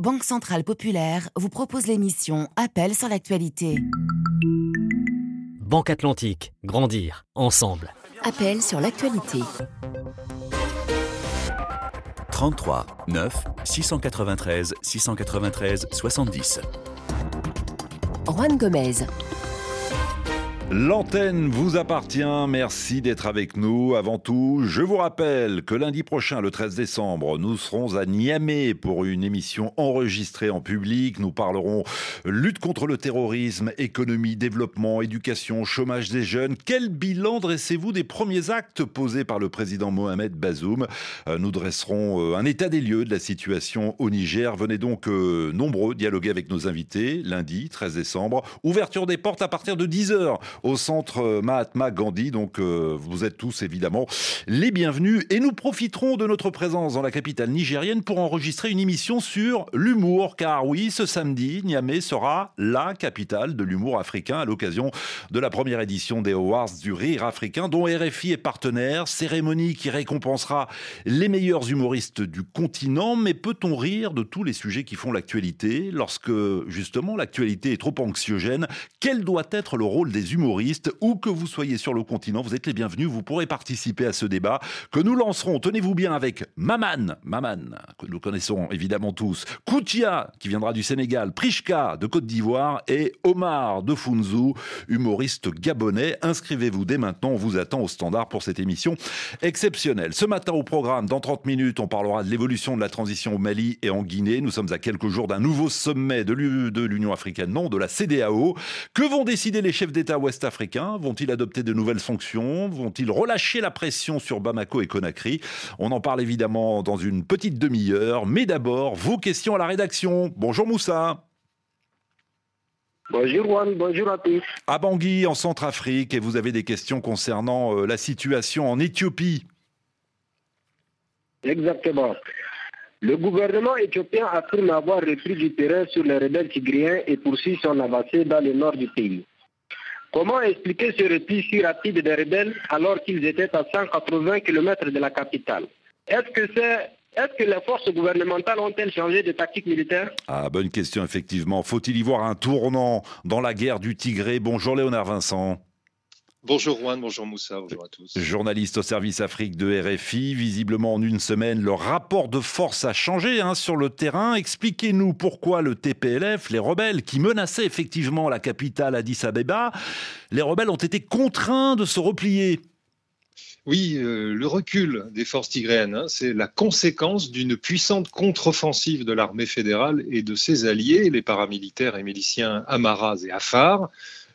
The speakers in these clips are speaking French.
Banque Centrale Populaire vous propose l'émission Appel sur l'actualité. Banque Atlantique, grandir ensemble. Appel sur l'actualité. 33 9 693 693 70. Juan Gomez. L'antenne vous appartient, merci d'être avec nous. Avant tout, je vous rappelle que lundi prochain, le 13 décembre, nous serons à Niamey pour une émission enregistrée en public. Nous parlerons lutte contre le terrorisme, économie, développement, éducation, chômage des jeunes. Quel bilan dressez-vous des premiers actes posés par le président Mohamed Bazoum? Euh, Nous dresserons euh, un état des lieux de la situation au Niger. Venez donc euh, nombreux dialoguer avec nos invités lundi 13 décembre. Ouverture des portes à partir de 10h au centre Mahatma Gandhi. Donc euh, vous êtes tous évidemment les bienvenus et nous profiterons de notre présence dans la capitale nigérienne pour enregistrer une émission sur l'humour. Car oui, ce samedi, Niamey sera la capitale de l'humour africain à l'occasion de la première édition des Awards du rire africain dont RFI est partenaire. Cérémonie qui récompensera les meilleurs humoristes du continent. Mais peut-on rire de tous les sujets qui font l'actualité? Lorsque justement l'actualité est trop anxiogène Quel doit être le rôle des humoristes? Où que vous soyez sur le continent, vous êtes les bienvenus. Vous pourrez participer à ce débat que nous lancerons, tenez-vous bien, avec Maman, Maman, que nous connaissons évidemment tous, Koutia, qui viendra du Sénégal, Prishka de Côte d'Ivoire et Omar de Funzu, humoriste gabonais. Inscrivez-vous dès maintenant, on vous attend au standard pour cette émission exceptionnelle. Ce matin au programme, dans 30 minutes, on parlera de l'évolution de la transition au Mali et en Guinée. Nous sommes à quelques jours d'un nouveau sommet de l'Union africaine, non, de la CDAO. Que vont décider les chefs d'État ouest africains Vont-ils adopter de nouvelles fonctions Vont-ils relâcher la pression sur Bamako et Conakry? On en parle évidemment dans une petite demi-heure. Mais d'abord, vos questions à la rédaction. Bonjour Moussa. Bonjour Juan, bonjour à tous. À Bangui, en Centrafrique, et vous avez des questions concernant euh, la situation en Éthiopie. Exactement. Le gouvernement éthiopien affirme avoir repris du terrain sur les rebelles tigriens et poursuit son avancée dans le nord du pays. Comment expliquer ce repli si rapide des rebelles alors qu'ils étaient à 180 km de la capitale? Est-ce que c'est est-ce que les forces gouvernementales ont-elles changé de tactique militaire? Ah, bonne question, effectivement. Faut-il y voir un tournant dans la guerre du Tigré? Bonjour Léonard Vincent. Bonjour Juan, bonjour Moussa, bonjour à tous. Journaliste au service Afrique de RFI, visiblement en une semaine, le rapport de force a changé hein, sur le terrain. Expliquez-nous pourquoi le TPLF, les rebelles qui menaçaient effectivement la capitale Addis Abeba, les rebelles ont été contraints de se replier. Oui, euh, le recul des forces tigréennes, hein, c'est la conséquence d'une puissante contre-offensive de l'armée fédérale et de ses alliés, les paramilitaires et miliciens Amaras et Afar.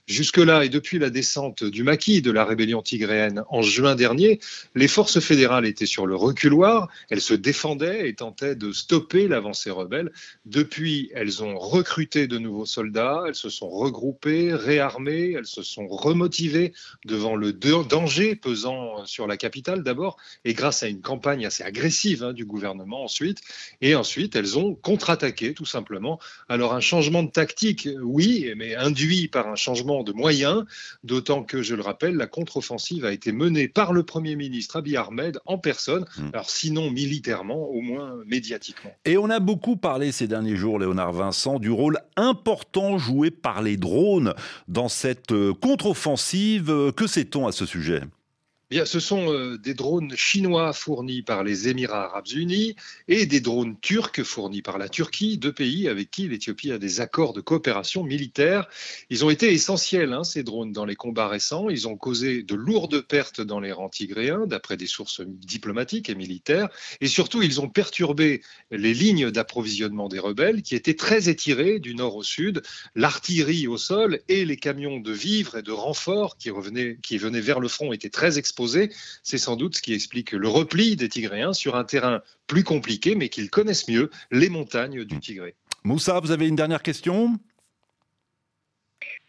Jusque-là, et depuis la descente du maquis de la rébellion tigréenne en juin dernier, les forces fédérales étaient sur le reculoir, elles se défendaient et tentaient de stopper l'avancée rebelle. Depuis, elles ont recruté de nouveaux soldats, elles se sont regroupées, réarmées, elles se sont remotivées devant le danger pesant sur la capitale d'abord, et grâce à une campagne assez agressive hein, du gouvernement ensuite, et ensuite elles ont contre-attaqué tout simplement. Alors un changement de tactique, oui, mais induit par un changement de moyens, d'autant que, je le rappelle, la contre-offensive a été menée par le Premier ministre Abiy Ahmed en personne, hmm. alors sinon militairement, au moins médiatiquement. Et on a beaucoup parlé ces derniers jours, Léonard Vincent, du rôle important joué par les drones dans cette euh, contre-offensive. Que sait-on à ce sujet? Bien, ce sont euh, des drones chinois fournis par les Émirats arabes unis et des drones turcs fournis par la Turquie, deux pays avec qui l'Éthiopie a des accords de coopération militaire. Ils ont été essentiels, hein, ces drones, dans les combats récents. Ils ont causé de lourdes pertes dans les rangs tigréens, d'après des sources diplomatiques et militaires. Et surtout, ils ont perturbé les lignes d'approvisionnement des rebelles, qui étaient très étirées du nord au sud, l'artillerie au sol et les camions de vivres et de renforts qui, revenaient, qui venaient vers le front étaient très exposés c'est sans doute ce qui explique le repli des Tigréens sur un terrain plus compliqué, mais qu'ils connaissent mieux, les montagnes du Tigré. Moussa, vous avez une dernière question?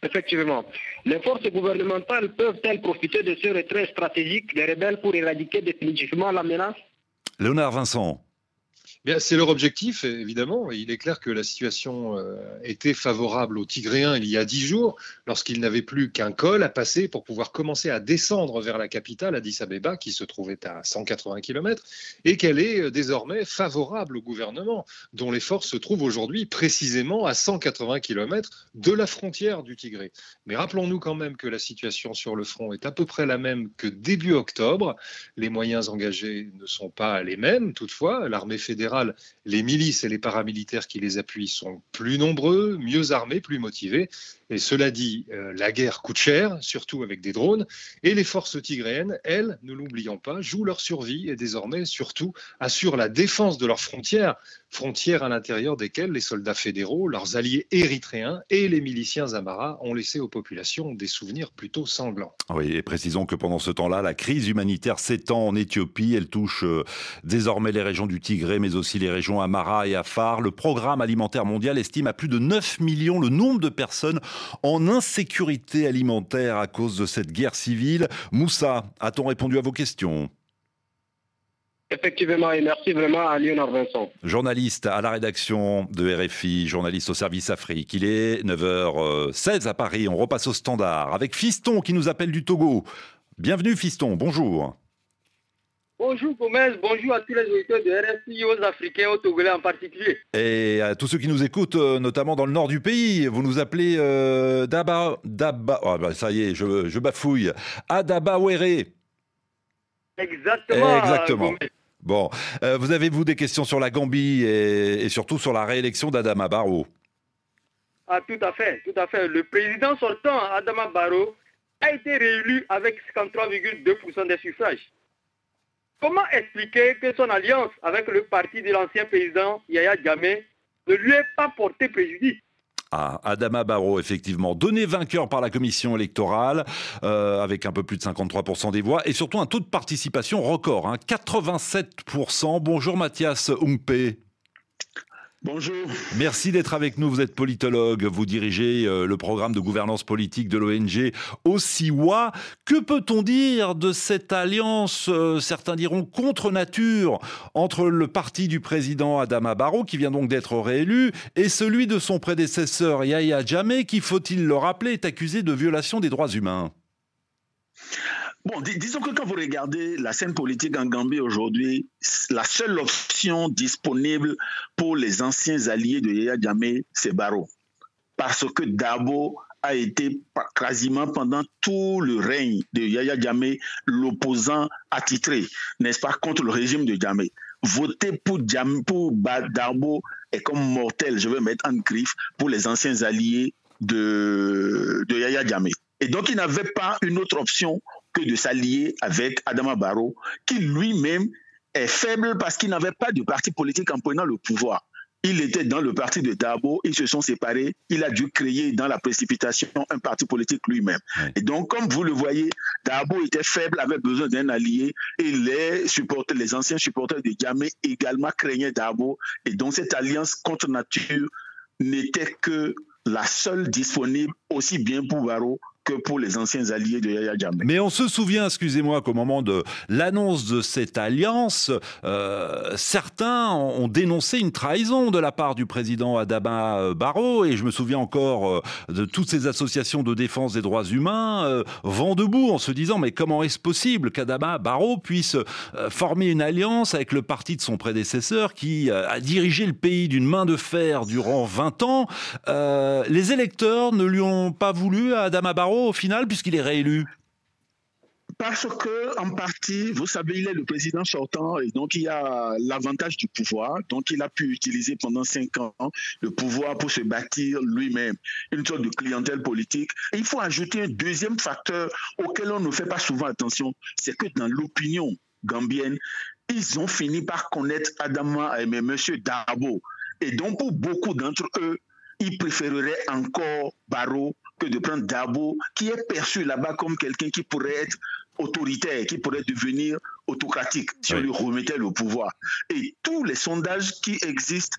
Effectivement. Les forces gouvernementales peuvent-elles profiter de ce retrait stratégique des rebelles pour éradiquer définitivement la menace? Léonard Vincent. C'est leur objectif, évidemment. Il est clair que la situation euh, était favorable aux Tigréens il y a dix jours, lorsqu'ils n'avaient plus qu'un col à passer pour pouvoir commencer à descendre vers la capitale, Addis Abeba, qui se trouvait à 180 km, et qu'elle est euh, désormais favorable au gouvernement, dont les forces se trouvent aujourd'hui précisément à 180 km de la frontière du Tigré. Mais rappelons-nous quand même que la situation sur le front est à peu près la même que début octobre. Les moyens engagés ne sont pas les mêmes, toutefois. L'armée fédérale les milices et les paramilitaires qui les appuient sont plus nombreux, mieux armés, plus motivés. Et cela dit, euh, la guerre coûte cher, surtout avec des drones. Et les forces tigréennes, elles, ne l'oublions pas, jouent leur survie et désormais, surtout, assurent la défense de leurs frontières, frontières à l'intérieur desquelles les soldats fédéraux, leurs alliés érythréens et les miliciens Amara ont laissé aux populations des souvenirs plutôt sanglants. Oui, et précisons que pendant ce temps-là, la crise humanitaire s'étend en Éthiopie. Elle touche euh, désormais les régions du Tigré, mais aussi les régions Amara et Afar. Le programme alimentaire mondial estime à plus de 9 millions le nombre de personnes en insécurité alimentaire à cause de cette guerre civile. Moussa, a-t-on répondu à vos questions? Effectivement, et merci vraiment à Léonard Vincent. Journaliste à la rédaction de RFI, journaliste au service Afrique. Il est 9h16 à Paris. On repasse au standard avec Fiston qui nous appelle du Togo. Bienvenue Fiston, bonjour. Bonjour Gomez, bonjour à tous les auditeurs de RFI, aux Africains, aux Togolais en particulier. Et à tous ceux qui nous écoutent, euh, notamment dans le nord du pays, vous nous appelez euh, Daba, Daba, oh, bah, ça y est, je, je bafouille, Adabawere. Exactement. Exactement. Bon, euh, vous avez vous des questions sur la Gambie et, et surtout sur la réélection d'Adama Barrow? Ah tout à fait, tout à fait. Le président sortant, Adama Barrow, a été réélu avec 53,2% des suffrages. Comment expliquer que son alliance avec le parti de l'ancien président Yaya Djamé ne lui ait pas porté préjudice? Adama Barrow, effectivement, donné vainqueur par la commission électorale, euh, avec un peu plus de 53% des voix, et surtout un taux de participation record, hein, 87%. Bonjour Mathias Umpe. Bonjour. Merci d'être avec nous. Vous êtes politologue. Vous dirigez euh, le programme de gouvernance politique de l'ONG OSIWA. Que peut-on dire de cette alliance, euh, certains diront contre nature, entre le parti du président Adama Barrow, qui vient donc d'être réélu, et celui de son prédécesseur Yahya Jammeh, qui, faut-il le rappeler, est accusé de violation des droits humains? Bon, disons que quand vous regardez la scène politique en Gambie aujourd'hui, la seule option disponible pour les anciens alliés de Yaya Djamé, c'est Barrow. Parce que Dabo a été quasiment pendant tout le règne de Yaya Djamé l'opposant attitré, n'est-ce pas, contre le régime de Djamé. Voter pour, pour Dabo est comme mortel, je vais mettre en griffe, pour les anciens alliés de, de Yaya Djamé. Et donc, il n'avait pas une autre option que de s'allier avec Adama Barrow, qui lui-même est faible parce qu'il n'avait pas de parti politique en prenant le pouvoir. Il était dans le parti de Dabo, ils se sont séparés, il a dû créer dans la précipitation un parti politique lui-même. Et donc, comme vous le voyez, Dabo était faible, avait besoin d'un allié, et les supporters, les anciens supporters de Djamé également craignaient Dabo, et donc cette alliance contre nature n'était que la seule disponible aussi bien pour Barrow que pour les anciens alliés de Yaya Jammeh. Mais on se souvient, excusez-moi, qu'au moment de l'annonce de cette alliance, euh, certains ont dénoncé une trahison de la part du président Adama euh, Barrow, et je me souviens encore euh, de toutes ces associations de défense des droits humains vent debout en se disant mais comment est-ce possible qu'Adama Barrow puisse former une alliance avec le parti de son prédécesseur qui a dirigé le pays d'une main de fer durant 20 ans? Les électeurs ne lui ont pas voulu à Adama Barrow au final, puisqu'il est réélu parce que, en partie, vous savez, il est le président sortant et donc il a l'avantage du pouvoir. Donc, il a pu utiliser pendant cinq ans le pouvoir pour se bâtir lui-même une sorte de clientèle politique. Il faut ajouter un deuxième facteur auquel on ne fait pas souvent attention, c'est que dans l'opinion gambienne, ils ont fini par connaître Adama et M. Dabo. Et donc, pour beaucoup d'entre eux, ils préféreraient encore Barreau que de prendre Dabo, qui est perçu là-bas comme quelqu'un qui pourrait être autoritaire, qui pourrait devenir autocratique si on lui remettait le pouvoir. Et tous les sondages qui existent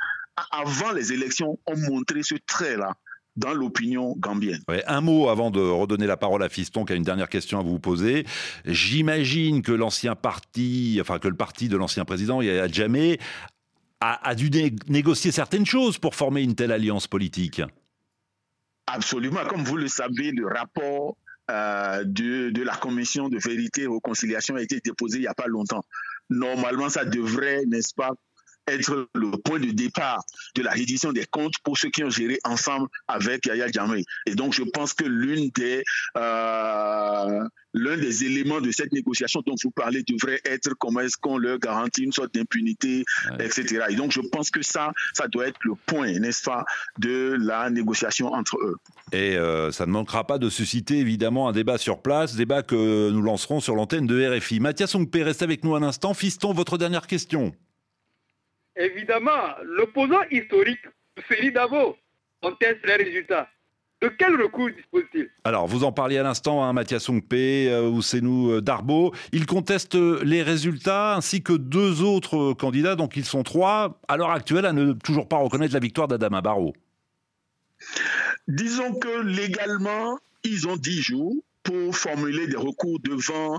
avant les élections ont montré ce trait-là dans l'opinion gambienne. un mot avant de redonner la parole à Fiston qui a une dernière question à vous poser. J'imagine que l'ancien parti, enfin que le parti de l'ancien président Yaya Djamé a, dû négocier certaines choses pour former une telle alliance politique. Absolument. Comme vous le savez, le rapport euh, de, de, la commission de vérité et réconciliation a été déposé il n'y a pas longtemps. Normalement, ça devrait, n'est-ce pas, être le point de départ de la reddition des comptes pour ceux qui ont géré ensemble avec Yaya Djamé. Et donc, je pense que l'une des, euh, l'un des éléments de cette négociation dont vous parlez devrait être comment est-ce qu'on leur garantit une sorte d'impunité, etc. Et donc, je pense que ça, ça doit être le point, n'est-ce pas, de la négociation entre eux. Et euh, ça ne manquera pas de susciter évidemment un débat sur place, débat que nous lancerons sur l'antenne de RFI. Mathias Ongpé, reste avec nous un instant. Fiston, votre dernière question évidemment, l'opposant historique, Félix Davo, conteste les résultats. De quel recours dispose-t-il? Alors, vous en parliez à l'instant, hein, Mathias Songpe euh, ou Senou euh, Darbo. Il conteste les résultats ainsi que deux autres candidats, donc ils sont trois, à l'heure actuelle, à ne toujours pas reconnaître la victoire d'Adama Barrow. Disons que légalement, ils ont dix jours pour formuler des recours devant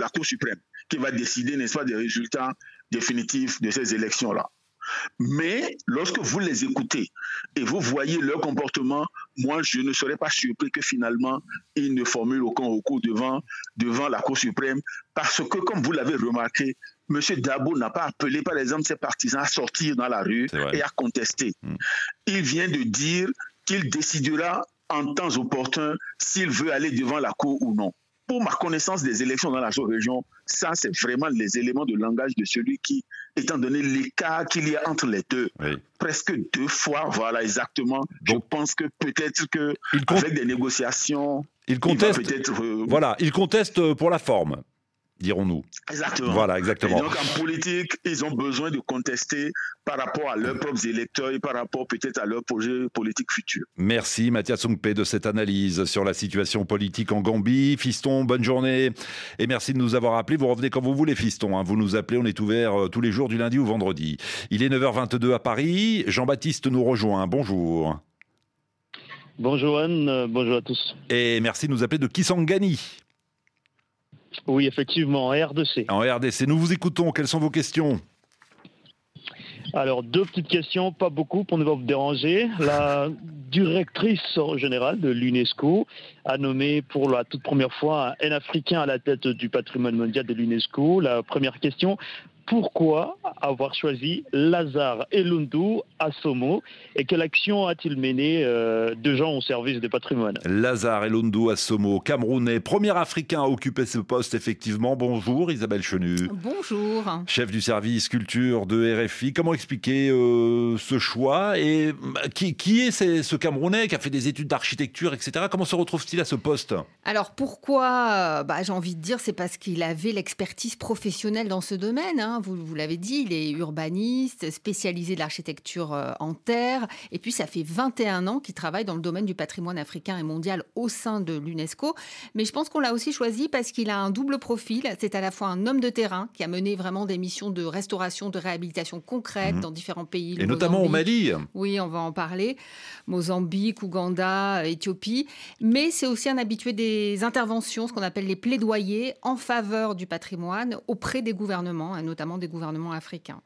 la Cour suprême, qui va décider, n'est-ce pas, des résultats définitifs de ces élections-là. Mais lorsque vous les écoutez et vous voyez leur comportement, moi, je ne serais pas surpris que finalement, ils ne formulent aucun recours devant, devant la Cour suprême, parce que, comme vous l'avez remarqué, M. Dabo n'a pas appelé, par exemple, ses partisans à sortir dans la rue et à contester. Mm. Il vient de dire qu'il décidera en temps opportun s'il veut aller devant la Cour ou non pour ma connaissance des élections dans la région, ça, c'est vraiment les éléments de langage de celui qui, étant donné l'écart qu'il y a entre les deux, presque deux fois, voilà, exactement. je pense que peut-être que avec des négociations, il conteste. Euh, voilà, il conteste pour la forme dirons-nous. Exactement. Voilà, exactement. Et donc en politique, ils ont besoin de contester par rapport à leurs propres électeurs et par rapport peut-être à leur projet politique futur. Merci Mathias Sungpe de cette analyse sur la situation politique en Gambie. Fiston, bonne journée et merci de nous avoir appelés. Vous revenez quand vous voulez, Fiston. Hein. Vous nous appelez, on est ouvert euh, tous les jours du lundi au vendredi. Il est 9h22 à Paris. Jean-Baptiste nous rejoint. Bonjour. Bonjour Anne, bonjour à tous. Et merci de nous appeler de Kisangani. Oui, effectivement, en RDC. En RDC. Nous vous écoutons. Quelles sont vos questions? Alors, deux petites questions, pas beaucoup pour ne pas vous déranger. La directrice générale de l'UNESCO a nommé pour la toute première fois un Africain à la tête du patrimoine mondial de l'UNESCO. La première question, pourquoi avoir choisi Lazare Elundu à Somo et quelle action a-t-il mené euh, de gens au service du patrimoine Lazare Elundu à Somo, Camerounais, premier Africain à occuper ce poste effectivement. Bonjour Isabelle Chenu. Bonjour. Chef du service culture de RFI. Comment expliquer euh, ce choix et bah, qui, qui, est ce Camerounais qui a fait des études d'architecture, etc. Comment se retrouve-t-il à ce poste? Alors pourquoi euh, bah, J'ai envie de dire c'est parce qu'il avait l'expertise professionnelle dans ce domaine. Hein. Hein, vous, l'avez dit, il est urbaniste, spécialisé de l'architecture euh, en terre. Et puis, ça fait 21 ans qu'il travaille dans le domaine du patrimoine africain et mondial au sein de l'UNESCO. Mais je pense qu'on l'a aussi choisi parce qu'il a un double profil. C'est à la fois un homme de terrain qui a mené vraiment des missions de restauration, de réhabilitation concrètes mhm. dans différents pays. Et notamment au Mali. Oui, on va en parler. Mozambique, Ouganda, Éthiopie. Mais c'est aussi un habitué des interventions, ce qu'on appelle les plaidoyers en faveur du patrimoine auprès des gouvernements, hein, des gouvernements africains.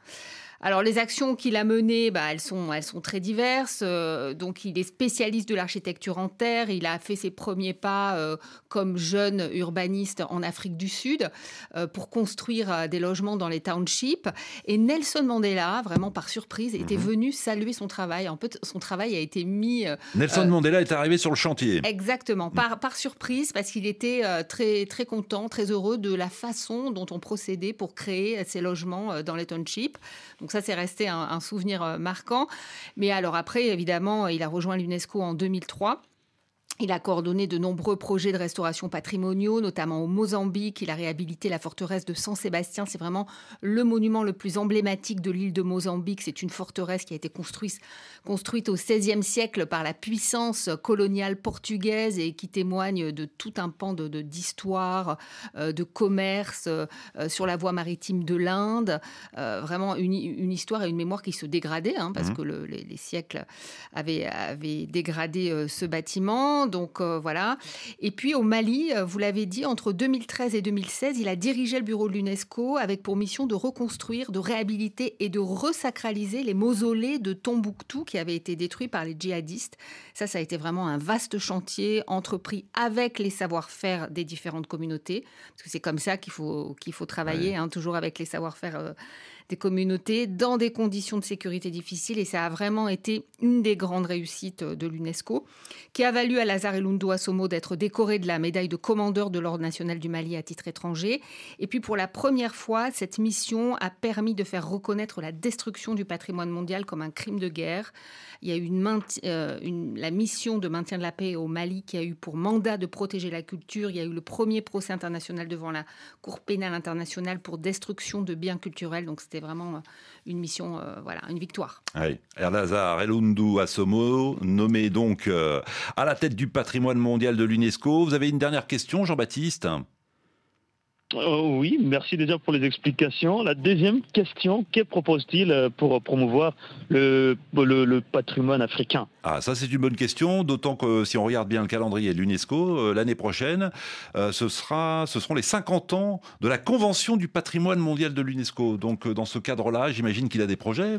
Alors les actions qu'il a menées, bah, elles, sont, elles sont très diverses. Euh, donc il est spécialiste de l'architecture en terre. Il a fait ses premiers pas euh, comme jeune urbaniste en Afrique du Sud euh, pour construire des logements dans les townships. Et Nelson Mandela, vraiment par surprise, était mhm. venu saluer son travail. En fait, son travail a été mis. Nelson Mandela est arrivé sur le chantier. Exactement, par, par surprise, parce qu'il était très, très content, très heureux de la façon dont on procédait pour créer ces logements dans les townships. Donc donc ça, c'est resté un, souvenir euh, marquant. Mais alors après, évidemment, il a rejoint l'UNESCO en 2003. Il a coordonné de nombreux projets de restauration patrimoniaux, notamment au Mozambique. Il a réhabilité la forteresse de San Sébastien. C'est vraiment le monument le plus emblématique de l'île de Mozambique. C'est une forteresse qui a été construite, construite au XVIe siècle par la puissance coloniale portugaise et qui témoigne de tout un pan d'histoire, euh, de commerce euh, sur la voie maritime de l'Inde. Euh, vraiment une, histoire et une mémoire qui se dégradaient hein, parce mmh. que les, les, siècles avaient, avaient dégradé ce bâtiment donc voilà. Et puis au Mali, vous l'avez dit, entre 2013 et 2016, il a dirigé le bureau de l'UNESCO avec pour mission de reconstruire, de réhabiliter et de resacraliser les mausolées de Tombouctou qui avaient été détruits par les djihadistes. Ça, ça a été vraiment un vaste chantier entrepris avec les savoir-faire des différentes communautés, parce que c'est comme ça qu'il faut, qu'il faut travailler, hein, toujours avec les savoir-faire euh, des communautés dans des conditions de sécurité difficiles. Et ça a vraiment été une des grandes réussites de l'UNESCO, qui a valu à Lazare Elundou Assomo d'être décoré de la médaille de commandeur de l'Ordre national du Mali à titre étranger. Et puis pour la première fois, cette mission a permis de faire reconnaître la destruction du patrimoine mondial comme un crime de guerre. Il y a eu euh, la mission de maintien de la paix au Mali qui a eu pour mandat de protéger la culture. Il y a eu le premier procès international devant la Cour pénale internationale pour destruction de biens culturels. Donc c'était vraiment euh, une mission, euh, voilà, une victoire. Oui. Erdazar Elundu Asomo, nommé donc à la tête du patrimoine mondial de l'UNESCO. Vous avez une dernière question, Jean-Baptiste? Euh, oui, merci déjà pour les explications. La deuxième question, que propose-t-il euh, pour promouvoir le, le, patrimoine africain? Ah, ça c'est une bonne question, d'autant que si on regarde bien le calendrier de l'UNESCO, euh, l'année prochaine, ce, sera, ce seront les 50 ans de la Convention du patrimoine mondial de l'UNESCO. Donc dans ce cadre-là, j'imagine qu'il a des projets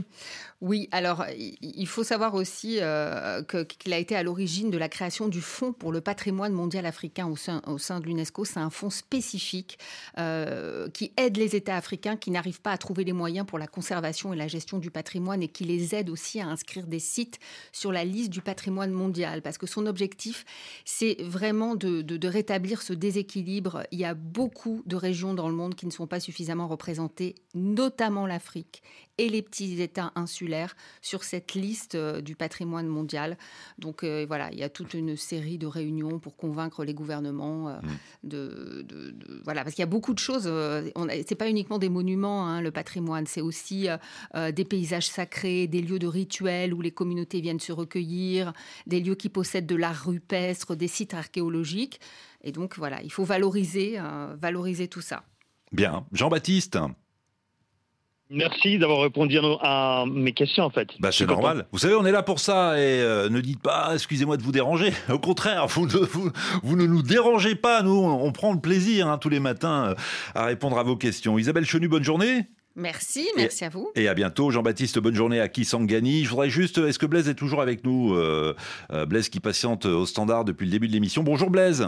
oui, alors il faut savoir aussi euh, qu'il a été à l'origine de la création du Fonds pour le patrimoine mondial africain au sein, au sein de l'UNESCO. C'est un fonds spécifique euh, qui aide les États africains qui n'arrivent pas à trouver les moyens pour la conservation et la gestion du patrimoine et qui les aide aussi à inscrire des sites sur la liste du patrimoine mondial. Parce que son objectif, c'est vraiment de, de rétablir ce déséquilibre. Il y a beaucoup de régions dans le monde qui ne sont pas suffisamment représentées, notamment l'Afrique et les petits États insulaires sur cette liste euh, du patrimoine mondial. Donc euh, voilà, il y a toute une série de réunions pour convaincre les gouvernements euh, mm. de, voilà, parce qu'il y a beaucoup de choses. C'est pas uniquement des monuments, hein, le patrimoine, c'est aussi des paysages sacrés, des lieux de rituels où les communautés viennent se recueillir, des lieux qui possèdent de l'art rupestre, des sites archéologiques. Et donc voilà, il faut valoriser, valoriser tout ça. Bien, Jean-Baptiste. Merci d'avoir répondu à, mes questions en fait. Bah, c'est normal. Vous savez, on est là pour ça et euh, ne dites pas excusez-moi de vous déranger. Au contraire, vous ne, vous, ne nous dérangez pas. Nous, on, prend le plaisir hein, tous les matins euh, à répondre à vos questions. Isabelle Chenu, bonne journée. Merci, merci à vous. Et à bientôt. Jean-Baptiste, bonne journée à Kisangani. Je voudrais juste, est-ce que Blaise est toujours avec nous euh, Blaise qui patiente au standard depuis le début de l'émission. Bonjour Blaise.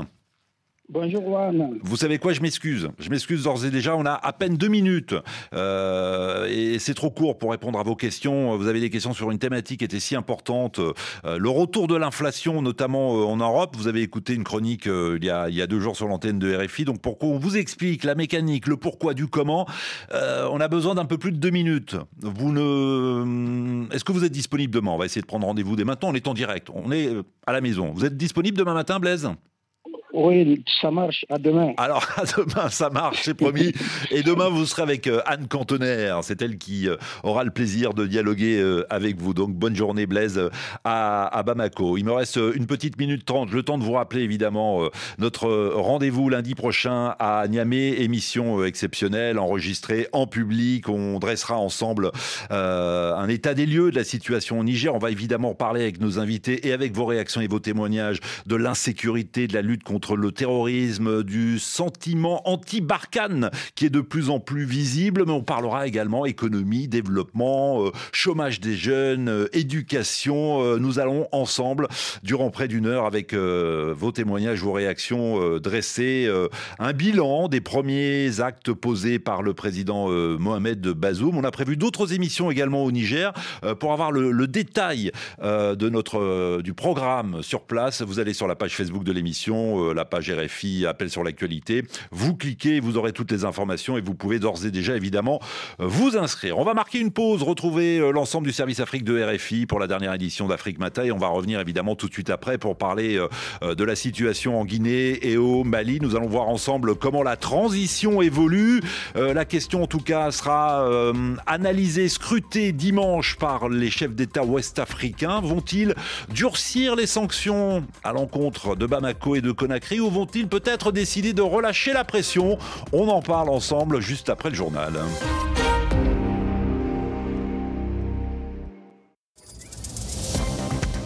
Bonjour Juan. Vous savez quoi, je m'excuse. Je m'excuse d'ores et déjà, on a à peine deux minutes. Euh, et c'est trop court pour répondre à vos questions. Vous avez des questions sur une thématique qui était si importante. Euh, le retour de l'inflation, notamment euh, en Europe. Vous avez écouté une chronique il, y a, il y a deux jours sur l'antenne de RFI. Donc pour qu'on vous explique la mécanique, le pourquoi du comment, on a besoin d'un peu plus de deux minutes. Vous ne... Est-ce que vous êtes disponible demain? On va essayer de prendre rendez-vous dès maintenant. On est en direct. On est à la maison. Vous êtes disponible demain matin, Blaise? Oui, ça marche. À demain. Alors, à demain, ça marche, c'est promis. Et demain, vous serez avec euh, Anne Cantonner. C'est elle qui euh, aura le plaisir de dialoguer euh, avec vous. Donc, bonne journée, Blaise, à, Bamako. Il me reste une petite minute trente. Le temps de vous rappeler, évidemment, notre rendez-vous lundi prochain à Niamey. Émission exceptionnelle, enregistrée en public. On dressera ensemble un état des lieux de la situation au Niger. On va évidemment parler avec nos invités et avec vos réactions et vos témoignages de l'insécurité, de la lutte contre le terrorisme, du sentiment anti-Barkhane qui est de plus en plus visible, mais on parlera également économie, développement, euh, chômage des jeunes, euh, éducation. Euh, nous allons ensemble, durant près d'une heure, avec vos témoignages, vos réactions, dresser un bilan des premiers actes posés par le président Mohamed Bazoum. On a prévu d'autres émissions également au Niger pour avoir le, le détail de notre du programme sur place. Vous allez sur la page Facebook de l'émission la page RFI Appel sur l'actualité. Vous cliquez, vous aurez toutes les informations et vous pouvez d'ores et déjà évidemment vous inscrire. On va marquer une pause, retrouver euh, l'ensemble du service Afrique de RFI pour la dernière édition d'Afrique Matin et on va revenir évidemment tout de suite après pour parler euh, euh, de la situation en Guinée et au Mali. Nous allons voir ensemble comment la transition évolue. La question en tout cas sera analysée, scrutée dimanche par les chefs d'État ouest-africains. Vont-ils durcir les sanctions à l'encontre de Bamako et de Conakry? Ou vont-ils peut-être décider de relâcher la pression? On en parle ensemble juste après le journal.